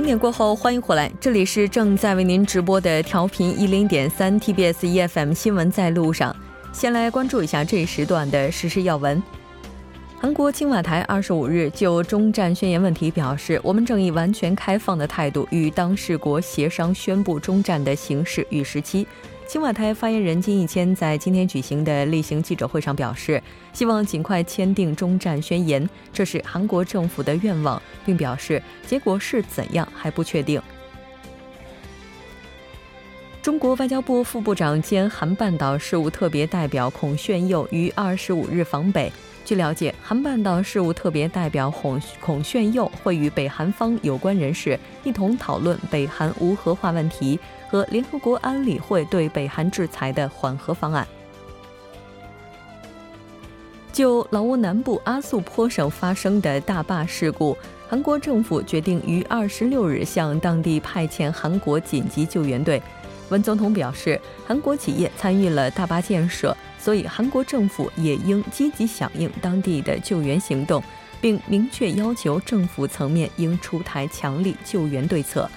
零点过后，欢迎回来，这里是正在为您直播的调频一零点三 TBS EFM 新闻在路上。先来关注一下这一时段的时事要闻。韩国青瓦台二十五日就中战宣言问题表示，我们正以完全开放的态度与当事国协商宣布中战的形式与时期。青瓦台发言人金义谦在今天举行的例行记者会上表示，希望尽快签订中战宣言，这是韩国政府的愿望，并表示结果是怎样还不确定。中国外交部副部长兼韩半岛事务特别代表孔铉佑于二十五日访北。据了解，韩半岛事务特别代表孔孔铉佑会与北韩方有关人士一同讨论北韩无核化问题。和联合国安理会对北韩制裁的缓和方案。就老挝南部阿速坡省发生的大坝事故，韩国政府决定于二十六日向当地派遣韩国紧急救援队。文总统表示，韩国企业参与了大坝建设，所以韩国政府也应积极响应当地的救援行动，并明确要求政府层面应出台强力救援对策。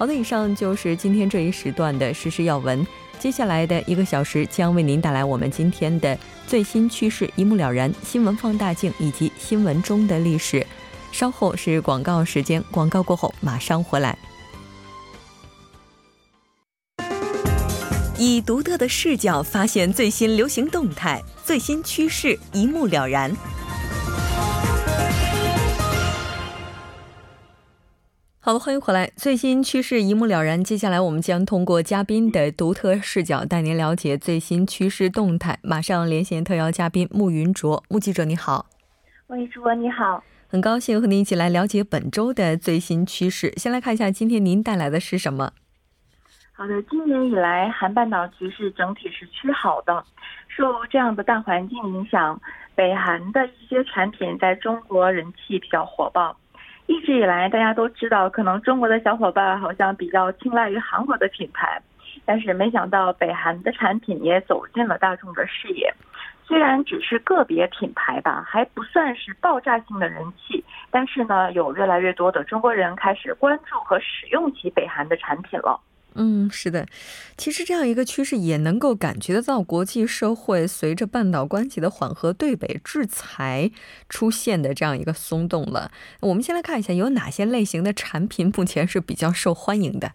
好的，以上就是今天这一时段的实时要闻。接下来的一个小时将为您带来我们今天的最新趋势，一目了然，新闻放大镜以及新闻中的历史。稍后是广告时间，广告过后马上回来。以独特的视角发现最新流行动态，最新趋势一目了然。好的，欢迎回来。最新趋势一目了然。接下来，我们将通过嘉宾的独特视角，带您了解最新趋势动态。马上连线特邀嘉宾穆云卓，穆记者你好。喂主播你好，很高兴和您一起来了解本周的最新趋势。先来看一下今天您带来的是什么？好的，今年以来，韩半岛局势整体是趋好的。受这样的大环境影响，北韩的一些产品在中国人气比较火爆。一直以来，大家都知道，可能中国的小伙伴好像比较青睐于韩国的品牌，但是没想到北韩的产品也走进了大众的视野。虽然只是个别品牌吧，还不算是爆炸性的人气，但是呢，有越来越多的中国人开始关注和使用起北韩的产品了。嗯，是的，其实这样一个趋势也能够感觉得到，国际社会随着半岛关系的缓和，对北制裁出现的这样一个松动了。我们先来看一下有哪些类型的产品目前是比较受欢迎的。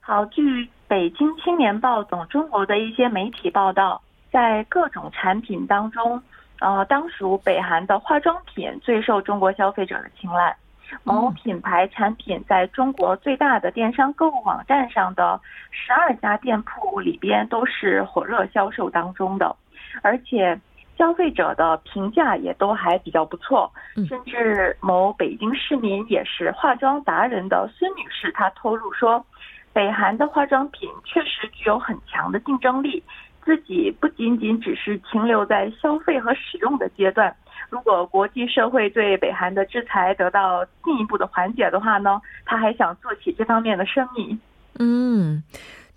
好，据北京青年报等中国的一些媒体报道，在各种产品当中，呃，当属北韩的化妆品最受中国消费者的青睐。某品牌产品在中国最大的电商购物网站上的十二家店铺里边都是火热销售当中的，而且消费者的评价也都还比较不错。甚至某北京市民也是化妆达人的孙女士，她透露说，北韩的化妆品确实具有很强的竞争力，自己不仅仅只是停留在消费和使用的阶段。如果国际社会对北韩的制裁得到进一步的缓解的话呢，他还想做起这方面的生意。嗯，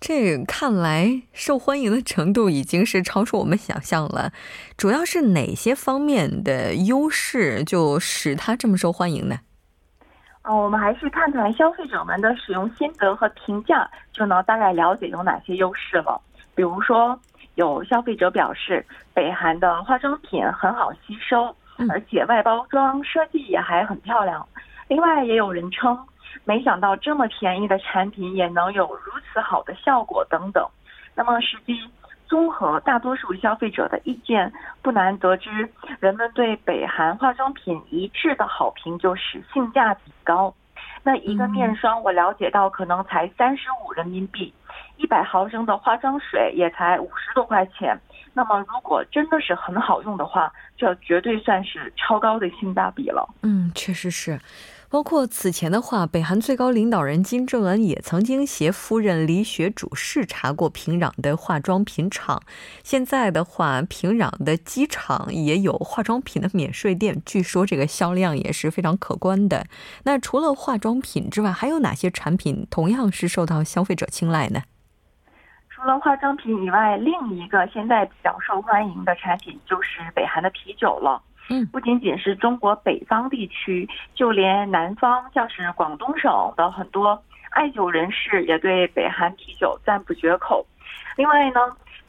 这看来受欢迎的程度已经是超出我们想象了。主要是哪些方面的优势就使它这么受欢迎呢？嗯，我们还是看看消费者们的使用心得和评价，就能大概了解有哪些优势了。比如说，有消费者表示，北韩的化妆品很好吸收。而且外包装设计也还很漂亮，另外也有人称，没想到这么便宜的产品也能有如此好的效果等等。那么实际综合大多数消费者的意见，不难得知，人们对北韩化妆品一致的好评就是性价比高。那一个面霜我了解到可能才三十五人民币，一百毫升的化妆水也才五十多块钱。那么，如果真的是很好用的话，这绝对算是超高的性价比了。嗯，确实是。包括此前的话，北韩最高领导人金正恩也曾经携夫人李雪主视察过平壤的化妆品厂。现在的话，平壤的机场也有化妆品的免税店，据说这个销量也是非常可观的。那除了化妆品之外，还有哪些产品同样是受到消费者青睐呢？除了化妆品以外，另一个现在比较受欢迎的产品就是北韩的啤酒了。嗯，不仅仅是中国北方地区，就连南方，像是广东省的很多爱酒人士也对北韩啤酒赞不绝口。另外呢，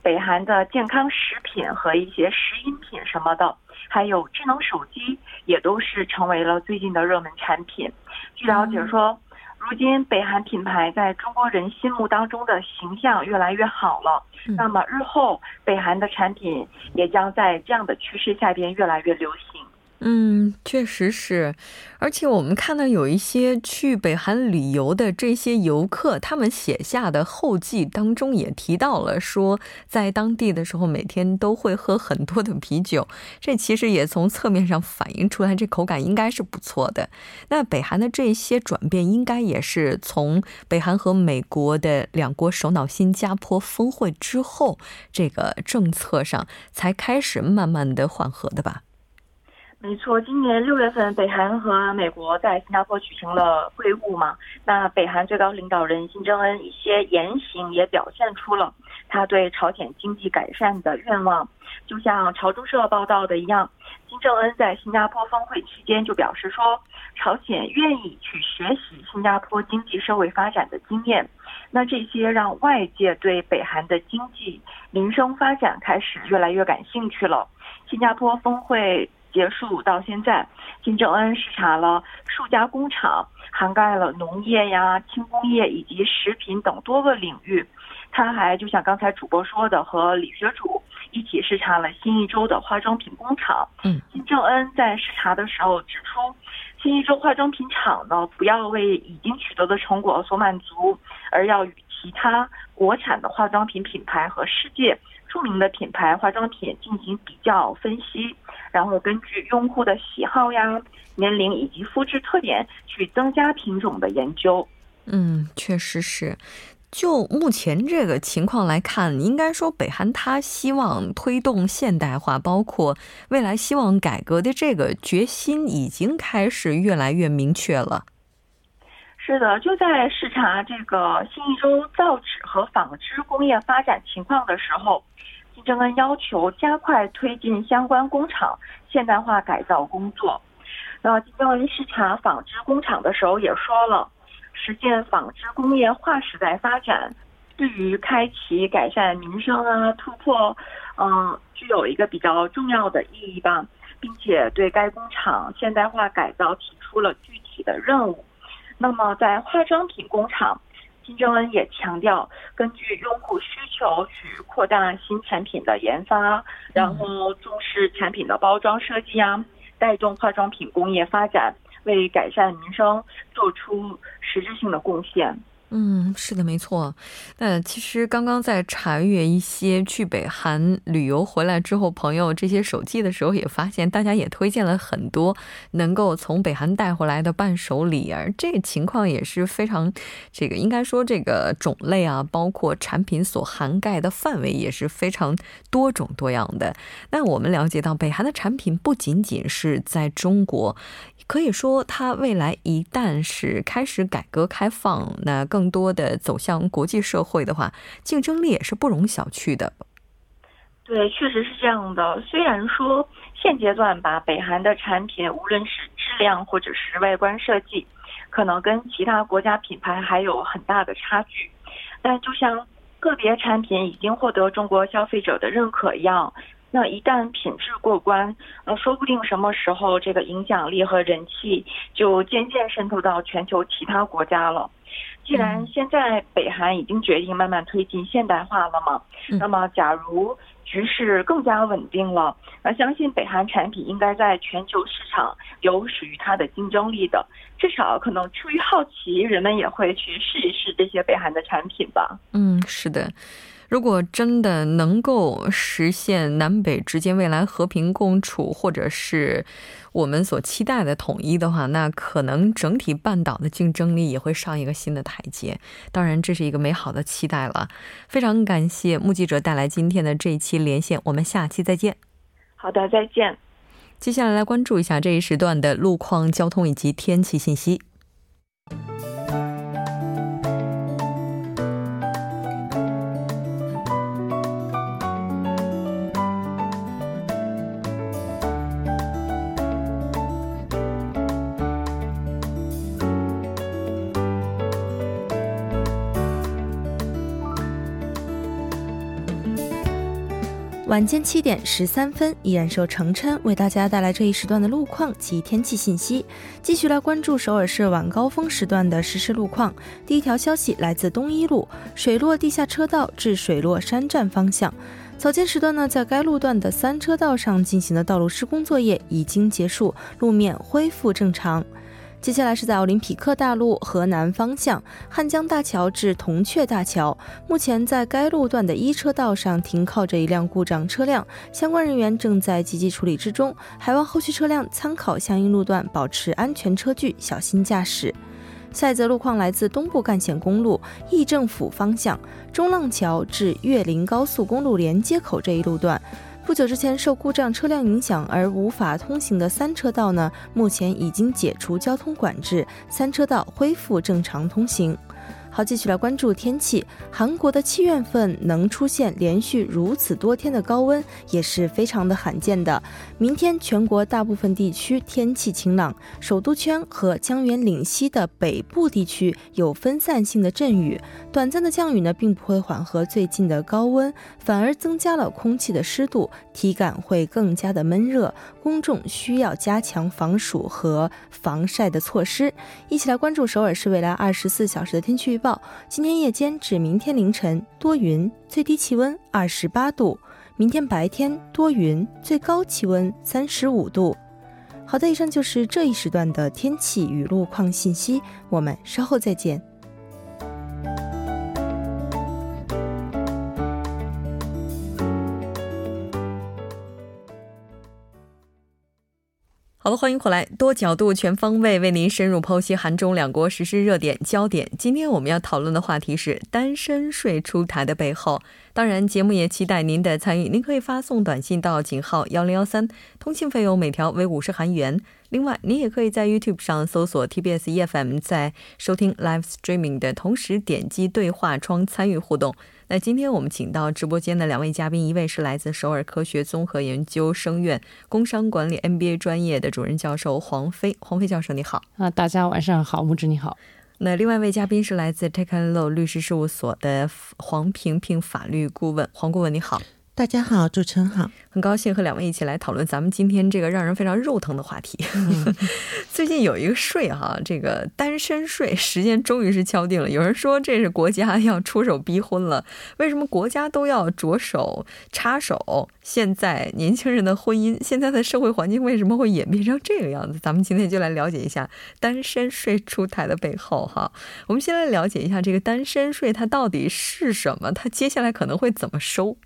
北韩的健康食品和一些食饮品什么的，还有智能手机，也都是成为了最近的热门产品。据了解说。如今，北韩品牌在中国人心目当中的形象越来越好了。那么，日后北韩的产品也将在这样的趋势下边越来越流行。嗯，确实是，而且我们看到有一些去北韩旅游的这些游客，他们写下的后记当中也提到了，说在当地的时候每天都会喝很多的啤酒，这其实也从侧面上反映出来，这口感应该是不错的。那北韩的这些转变，应该也是从北韩和美国的两国首脑新加坡峰会之后，这个政策上才开始慢慢的缓和的吧。没错，今年六月份，北韩和美国在新加坡举行了会晤嘛。那北韩最高领导人金正恩一些言行也表现出了他对朝鲜经济改善的愿望。就像朝中社报道的一样，金正恩在新加坡峰会期间就表示说，朝鲜愿意去学习新加坡经济社会发展的经验。那这些让外界对北韩的经济民生发展开始越来越感兴趣了。新加坡峰会。结束到现在，金正恩视察了数家工厂，涵盖了农业呀、轻工业以及食品等多个领域。他还就像刚才主播说的，和李学主一起视察了新一州的化妆品工厂。嗯，金正恩在视察的时候指出，新一州化妆品厂呢，不要为已经取得的成果所满足，而要与其他国产的化妆品品牌和世界著名的品牌化妆品进行比较分析。然后根据用户的喜好呀、年龄以及肤质特点去增加品种的研究。嗯，确实是。就目前这个情况来看，应该说北韩他希望推动现代化，包括未来希望改革的这个决心已经开始越来越明确了。是的，就在视察这个新一州造纸和纺织工业发展情况的时候。金正恩要求加快推进相关工厂现代化改造工作。那金正恩视察纺织工厂的时候也说了，实现纺织工业化时代发展，对于开启改善民生啊突破，嗯，具有一个比较重要的意义吧，并且对该工厂现代化改造提出了具体的任务。那么在化妆品工厂。金正恩也强调，根据用户需求去扩大新产品的研发，然后重视产品的包装设计啊，带动化妆品工业发展，为改善民生做出实质性的贡献。嗯，是的，没错。那其实刚刚在查阅一些去北韩旅游回来之后朋友这些手记的时候，也发现大家也推荐了很多能够从北韩带回来的伴手礼，而这个情况也是非常，这个应该说这个种类啊，包括产品所涵盖的范围也是非常多种多样的。那我们了解到，北韩的产品不仅仅是在中国。可以说，它未来一旦是开始改革开放，那更更多的走向国际社会的话，竞争力也是不容小觑的。对，确实是这样的。虽然说现阶段吧，北韩的产品无论是质量或者是外观设计，可能跟其他国家品牌还有很大的差距，但就像个别产品已经获得中国消费者的认可一样。那一旦品质过关，那说不定什么时候这个影响力和人气就渐渐渗透到全球其他国家了。既然现在北韩已经决定慢慢推进现代化了嘛，那么假如局势更加稳定了，那相信北韩产品应该在全球市场有属于它的竞争力的。至少可能出于好奇，人们也会去试一试这些北韩的产品吧。嗯，是的。如果真的能够实现南北之间未来和平共处，或者是我们所期待的统一的话，那可能整体半岛的竞争力也会上一个新的台阶。当然，这是一个美好的期待了。非常感谢目击者带来今天的这一期连线，我们下期再见。好的，再见。接下来来关注一下这一时段的路况、交通以及天气信息。晚间七点十三分，依然是由程琛为大家带来这一时段的路况及天气信息。继续来关注首尔市晚高峰时段的实时路况。第一条消息来自东一路水落地下车道至水落山站方向，早间时段呢，在该路段的三车道上进行的道路施工作业已经结束，路面恢复正常。接下来是在奥林匹克大路河南方向汉江大桥至铜雀大桥，目前在该路段的一车道上停靠着一辆故障车辆，相关人员正在积极处理之中，还望后续车辆参考相应路段，保持安全车距，小心驾驶。下一则路况来自东部干线公路义政府方向中浪桥至岳林高速公路连接口这一路段。不久之前受故障车辆影响而无法通行的三车道呢，目前已经解除交通管制，三车道恢复正常通行。好，继续来关注天气。韩国的七月份能出现连续如此多天的高温，也是非常的罕见的。明天全国大部分地区天气晴朗，首都圈和江原岭西的北部地区有分散性的阵雨，短暂的降雨呢，并不会缓和最近的高温，反而增加了空气的湿度，体感会更加的闷热。公众需要加强防暑和防晒的措施。一起来关注首尔市未来二十四小时的天气预报。今天夜间至明天凌晨多云，最低气温二十八度；明天白天多云，最高气温三十五度。好的，以上就是这一时段的天气与路况信息，我们稍后再见。好了，欢迎回来，多角度、全方位为您深入剖析韩中两国实施热点焦点。今天我们要讨论的话题是单身税出台的背后。当然，节目也期待您的参与。您可以发送短信到井号幺零幺三，通信费用每条为五十韩元。另外，您也可以在 YouTube 上搜索 TBS EFM，在收听 Live Streaming 的同时点击对话窗参与互动。那今天我们请到直播间的两位嘉宾，一位是来自首尔科学综合研究生院工商管理 MBA 专业的主任教授黄飞。黄飞教授，你好。啊，大家晚上好，木之你好。那另外一位嘉宾是来自 Take and Law 律师事务所的黄平平法律顾问，黄顾问你好。大家好，主持人好，很高兴和两位一起来讨论咱们今天这个让人非常肉疼的话题。最近有一个税哈，这个单身税时间终于是敲定了。有人说这是国家要出手逼婚了，为什么国家都要着手插手？现在年轻人的婚姻，现在的社会环境为什么会演变成这个样子？咱们今天就来了解一下单身税出台的背后哈。我们先来了解一下这个单身税它到底是什么，它接下来可能会怎么收？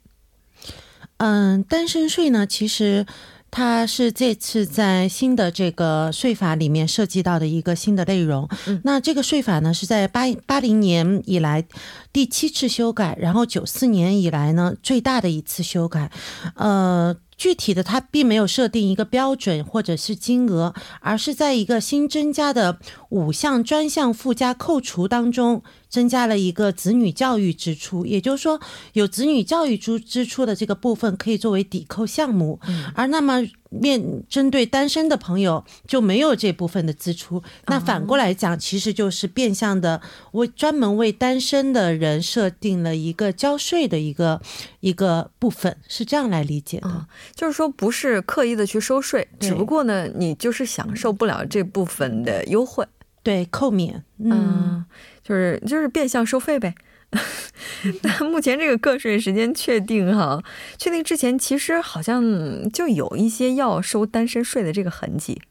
嗯，单身税呢，其实它是这次在新的这个税法里面涉及到的一个新的内容。那这个税法呢，是在八八零年以来第七次修改，然后九四年以来呢最大的一次修改。呃，具体的它并没有设定一个标准或者是金额，而是在一个新增加的五项专项附加扣除当中。增加了一个子女教育支出，也就是说，有子女教育支支出的这个部分可以作为抵扣项目，而那么面针对单身的朋友就没有这部分的支出。那反过来讲，其实就是变相的为专门为单身的人设定了一个交税的一个一个部分，是这样来理解的。就是说，不是刻意的去收税，只不过呢，你就是享受不了这部分的优惠，对扣免，嗯。就是就是变相收费呗，那目前这个个税时间确定哈，确定之前其实好像就有一些要收单身税的这个痕迹。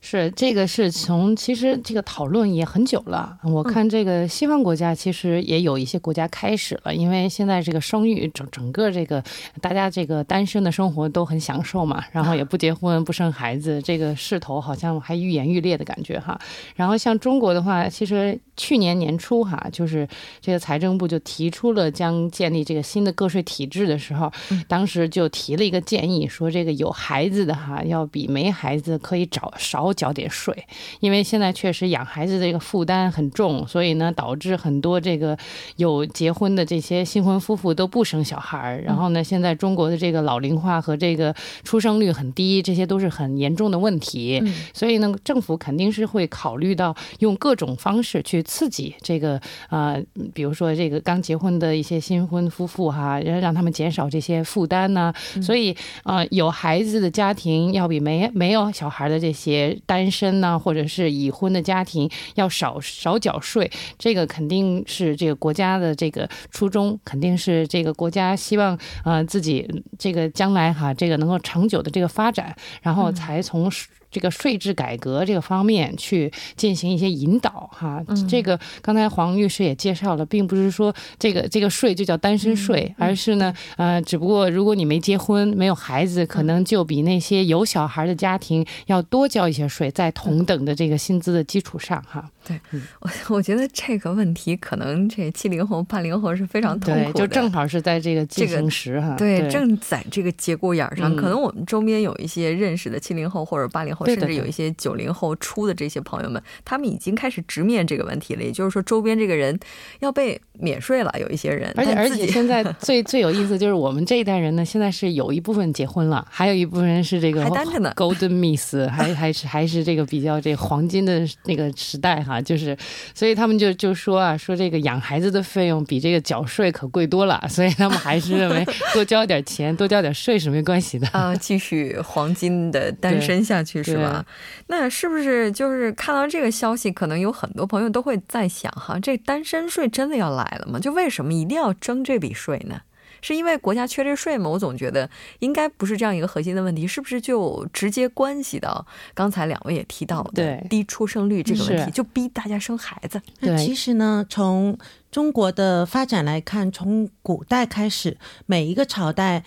是这个是从其实这个讨论也很久了，我看这个西方国家其实也有一些国家开始了，因为现在这个生育整整个这个大家这个单身的生活都很享受嘛，然后也不结婚不生孩子，这个势头好像还愈演愈烈的感觉哈。然后像中国的话，其实去年年初哈，就是这个财政部就提出了将建立这个新的个税体制的时候，当时就提了一个建议，说这个有孩子的哈要比没孩子可以找少。少缴点税，因为现在确实养孩子的这个负担很重，所以呢，导致很多这个有结婚的这些新婚夫妇都不生小孩儿。然后呢，现在中国的这个老龄化和这个出生率很低，这些都是很严重的问题。所以呢，政府肯定是会考虑到用各种方式去刺激这个呃，比如说这个刚结婚的一些新婚夫妇哈，让他们减少这些负担呢。所以呃，有孩子的家庭要比没没有小孩的这些单身呢，或者是已婚的家庭要少少缴税。这个肯定是这个国家的这个初衷，肯定是这个国家希望呃自己这个将来哈这个能够长久的这个发展，然后才从。这个税制改革这个方面去进行一些引导哈，这个刚才黄律师也介绍了，并不是说这个这个税就叫单身税，而是呢，呃，只不过如果你没结婚、没有孩子，可能就比那些有小孩的家庭要多交一些税，在同等的这个薪资的基础上哈。对，我我觉得这个问题可能这七零后、八零后是非常痛苦的，就正好是在这个进行时哈，对，正在这个节骨眼上，可能我们周边有一些认识的七零后或者八零后。甚至有一些九零后出的这些朋友们，他们已经开始直面这个问题了。也就是说，周边这个人要被免税了。有一些人，而且而且现在 最最有意思就是我们这一代人呢，现在是有一部分结婚了，还有一部分人是这个还单着呢，Golden Miss，还还是还是这个比较这黄金的那个时代哈。就是，所以他们就就说啊，说这个养孩子的费用比这个缴税可贵多了，所以他们还是认为多交点钱、多交点税是没关系的啊，继续黄金的 单身下去。是吧？那是不是就是看到这个消息，可能有很多朋友都会在想哈，这单身税真的要来了吗？就为什么一定要征这笔税呢？是因为国家缺这税吗？我总觉得应该不是这样一个核心的问题，是不是就直接关系到刚才两位也提到的低出生率这个问题，就逼大家生孩子？那其实呢，从中国的发展来看，从古代开始，每一个朝代。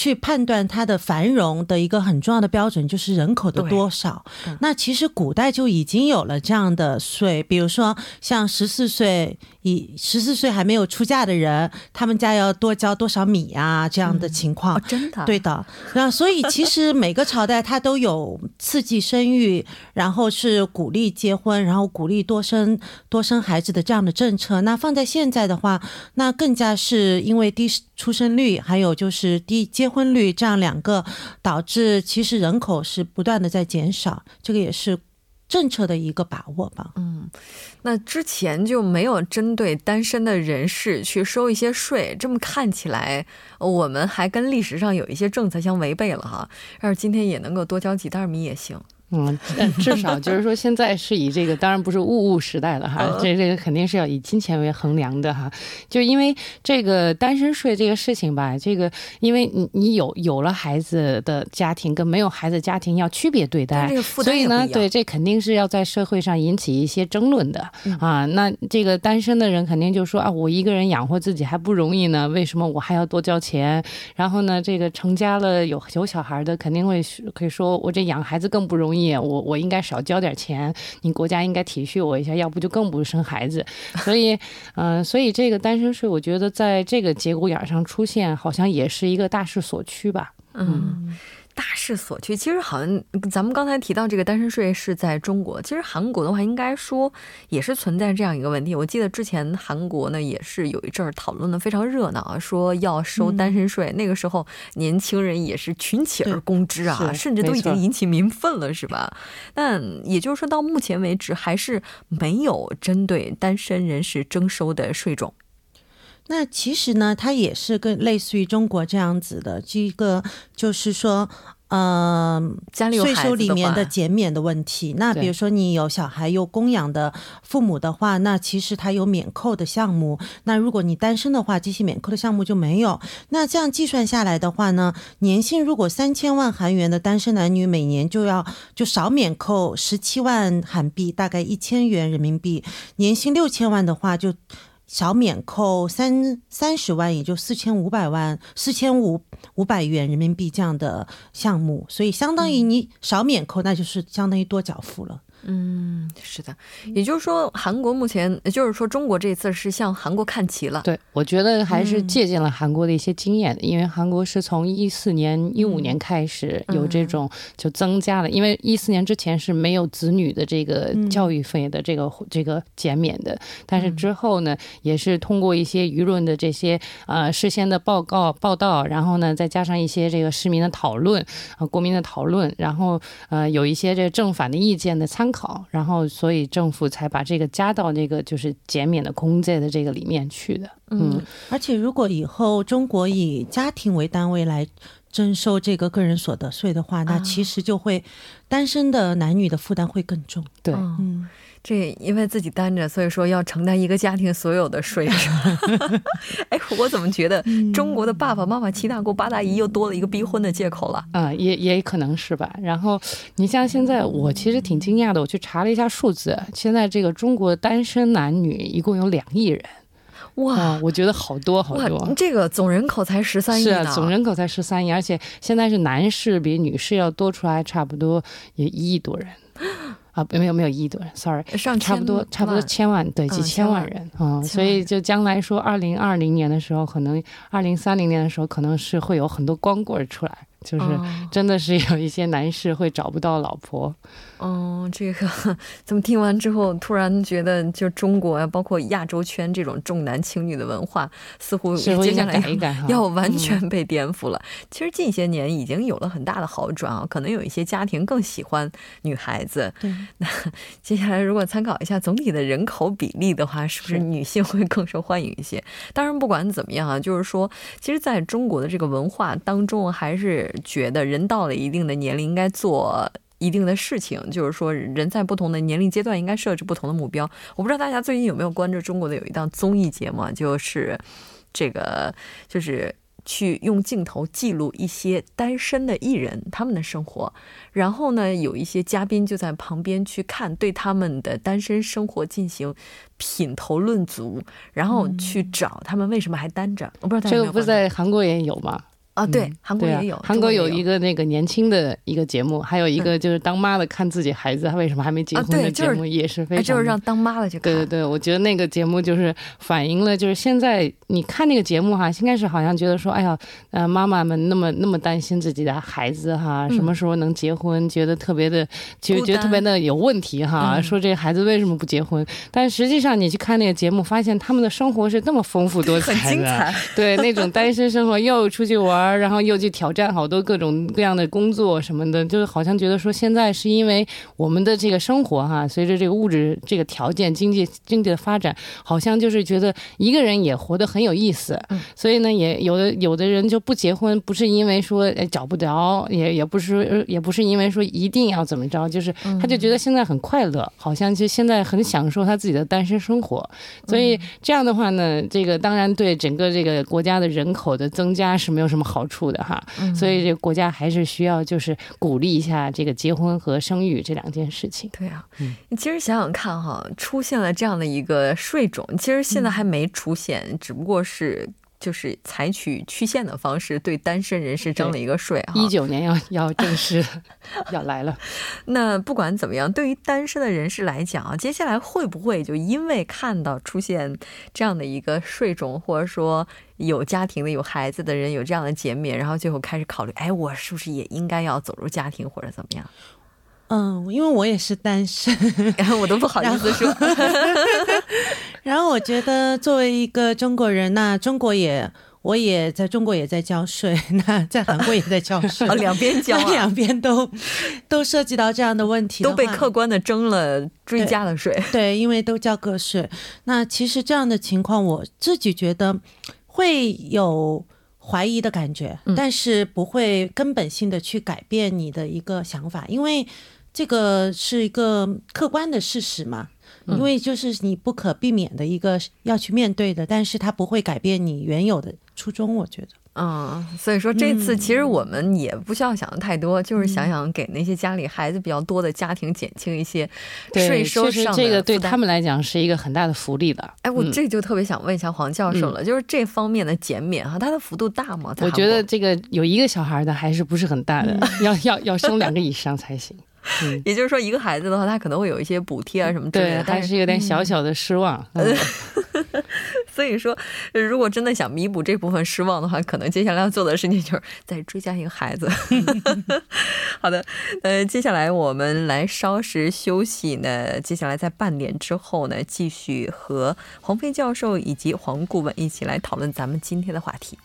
去判断它的繁荣的一个很重要的标准就是人口的多少。那其实古代就已经有了这样的税，比如说像十四岁以十四岁还没有出嫁的人，他们家要多交多少米啊这样的情况。真的？对的。那所以其实每个朝代它都有刺激生育，然后是鼓励结婚，然后鼓励多生多生孩子的这样的政策。那放在现在的话，那更加是因为低出生率，还有就是低。结婚率这样两个导致，其实人口是不断的在减少，这个也是政策的一个把握吧。嗯，那之前就没有针对单身的人士去收一些税，这么看起来，我们还跟历史上有一些政策相违背了哈。要是今天也能够多交几袋米也行。嗯，至少就是说，现在是以这个，当然不是物物时代了哈，这这个肯定是要以金钱为衡量的哈。就因为这个单身税这个事情吧，这个因为你你有有了孩子的家庭跟没有孩子家庭要区别对待，所以呢，对这肯定是要在社会上引起一些争论的啊。那这个单身的人肯定就说啊，我一个人养活自己还不容易呢，为什么我还要多交钱？然后呢，这个成家了有有小孩的肯定会可以说我这养孩子更不容易。我我应该少交点钱，你国家应该体恤我一下，要不就更不生孩子。所以，嗯，所以这个单身税，我觉得在这个节骨眼上出现，好像也是一个大势所趋吧。嗯。大势所趋，其实好像咱们刚才提到这个单身税是在中国，其实韩国的话应该说也是存在这样一个问题。我记得之前韩国呢也是有一阵儿讨论的非常热闹，说要收单身税，那个时候年轻人也是群起而攻之啊，甚至都已经引起民愤了，是吧？但也就是说到目前为止还是没有针对单身人士征收的税种。那其实呢，它也是跟类似于中国这样子的，这个就是说，呃，家里有税收里面的减免的问题。那比如说你有小孩有供养的父母的话，那其实它有免扣的项目。那如果你单身的话，这些免扣的项目就没有。那这样计算下来的话呢，年薪如果三千万韩元的单身男女，每年就要就少免扣十七万韩币，大概一千元人民币。年薪六千万的话就。小免扣三三十万，也就四千五百万，四千五五百元人民币这样的项目，所以相当于你少免扣，那就是相当于多缴付了。嗯，是的，也就是说，韩国目前，就是说，中国这次是向韩国看齐了。对，我觉得还是借鉴了韩国的一些经验，因为韩国是从一四年、一五年开始有这种就增加了，因为一四年之前是没有子女的这个教育费的这个这个减免的，但是之后呢，也是通过一些舆论的这些呃事先的报告报道，然后呢，再加上一些这个市民的讨论啊，国民的讨论，然后呃有一些这个正反的意见的参。考，然后所以政府才把这个加到那个就是减免的空间的这个里面去的。嗯，而且如果以后中国以家庭为单位来征收这个个人所得税的话，那其实就会单身的男女的负担会更重。对，嗯。这因为自己单着，所以说要承担一个家庭所有的税。哎，我怎么觉得中国的爸爸妈妈七大姑八大姨又多了一个逼婚的借口了？啊，也也可能是吧。然后你像现在，我其实挺惊讶的，我去查了一下数字，现在这个中国单身男女一共有两亿人。哇，我觉得好多好多。这个总人口才十三亿呢，总人口才十三亿，而且现在是男士比女士要多出来差不多也一亿多人。啊，没有没有一亿多人，sorry，上差不多差不多千万，对，几千万人啊，所以就将来说，二零二零年的时候，可能二零三零年的时候，可能是会有很多光棍出来。就是真的是有一些男士会找不到老婆，哦，这个 怎么听完之后突然觉得，就中国啊，包括亚洲圈这种重男轻女的文化，似乎接下来 要完全被颠覆了。其实近些年已经有了很大的好转啊，可能有一些家庭更喜欢女孩子。对，那 接下来如果参考一下总体的人口比例的话，是不是女性会更受欢迎一些？当然，不管怎么样啊，就是说，其实在中国的这个文化当中，还是。觉得人到了一定的年龄应该做一定的事情，就是说人在不同的年龄阶段应该设置不同的目标。我不知道大家最近有没有关注中国的有一档综艺节目，就是这个就是去用镜头记录一些单身的艺人他们的生活，然后呢有一些嘉宾就在旁边去看，对他们的单身生活进行品头论足，然后去找他们为什么还单着。我不知道这个不在韩国也有吗？啊，对，韩国也有，韩国有一个那个年轻的一个节目，还有一个就是当妈的看自己孩子他为什么还没结婚的节目，也是非常就是让当妈的去看。对对对，我觉得那个节目就是反映了，就是现在你看那个节目哈，应该是好像觉得说，哎呀，呃，妈妈们那么那么担心自己的孩子哈，什么时候能结婚，觉得特别的，其实觉得特别的有问题哈，说这个孩子为什么不结婚？但实际上你去看那个节目，发现他们的生活是那么丰富多彩的，对那种单身生活又出去玩。然后又去挑战好多各种各样的工作什么的，就是好像觉得说现在是因为我们的这个生活哈，随着这个物质这个条件、经济经济的发展，好像就是觉得一个人也活得很有意思。所以呢，也有的有的人就不结婚，不是因为说找不着，也也不是也不是因为说一定要怎么着，就是他就觉得现在很快乐，好像就现在很享受他自己的单身生活。所以这样的话呢，这个当然对整个这个国家的人口的增加是没有什么好。好处的哈，所以这个国家还是需要就是鼓励一下这个结婚和生育这两件事情。对啊，你其实想想看哈，出现了这样的一个税种，其实现在还没出现，只不过是。就是采取曲线的方式对单身人士征了一个税哈，一九年要要正式 要来了。那不管怎么样，对于单身的人士来讲啊，接下来会不会就因为看到出现这样的一个税种，或者说有家庭的、有孩子的人有这样的减免，然后最后开始考虑，哎，我是不是也应该要走入家庭或者怎么样？嗯，因为我也是单身，然 后我都不好意思说。然后我觉得作为一个中国人，那中国也，我也在中国也在交税，那在韩国也在交 税，两边交，两边都都涉及到这样的问题，都被客观的征了追加了税。对，因为都交个税。那其实这样的情况，我自己觉得会有怀疑的感觉，但是不会根本性的去改变你的一个想法，因为这个是一个客观的事实嘛。因为就是你不可避免的一个要去面对的，但是它不会改变你原有的初衷，我觉得。嗯，所以说这次其实我们也不需要想的太多，就是想想给那些家里孩子比较多的家庭减轻一些税收上的这个对他们来讲是一个很大的福利的。哎，我这就特别想问一下黄教授了，就是这方面的减免哈，它的幅度大吗？我觉得这个有一个小孩的还是不是很大的，要要要生两个以上才行。也就是说，一个孩子的话，他可能会有一些补贴啊什么之类的，但是有点小小的失望。所以说，如果真的想弥补这部分失望的话，可能接下来要做的事情就是再追加一个孩子。好的，呃，接下来我们来稍事休息呢。接下来在半点之后呢，继续和黄飞教授以及黄顾问一起来讨论咱们今天的话题。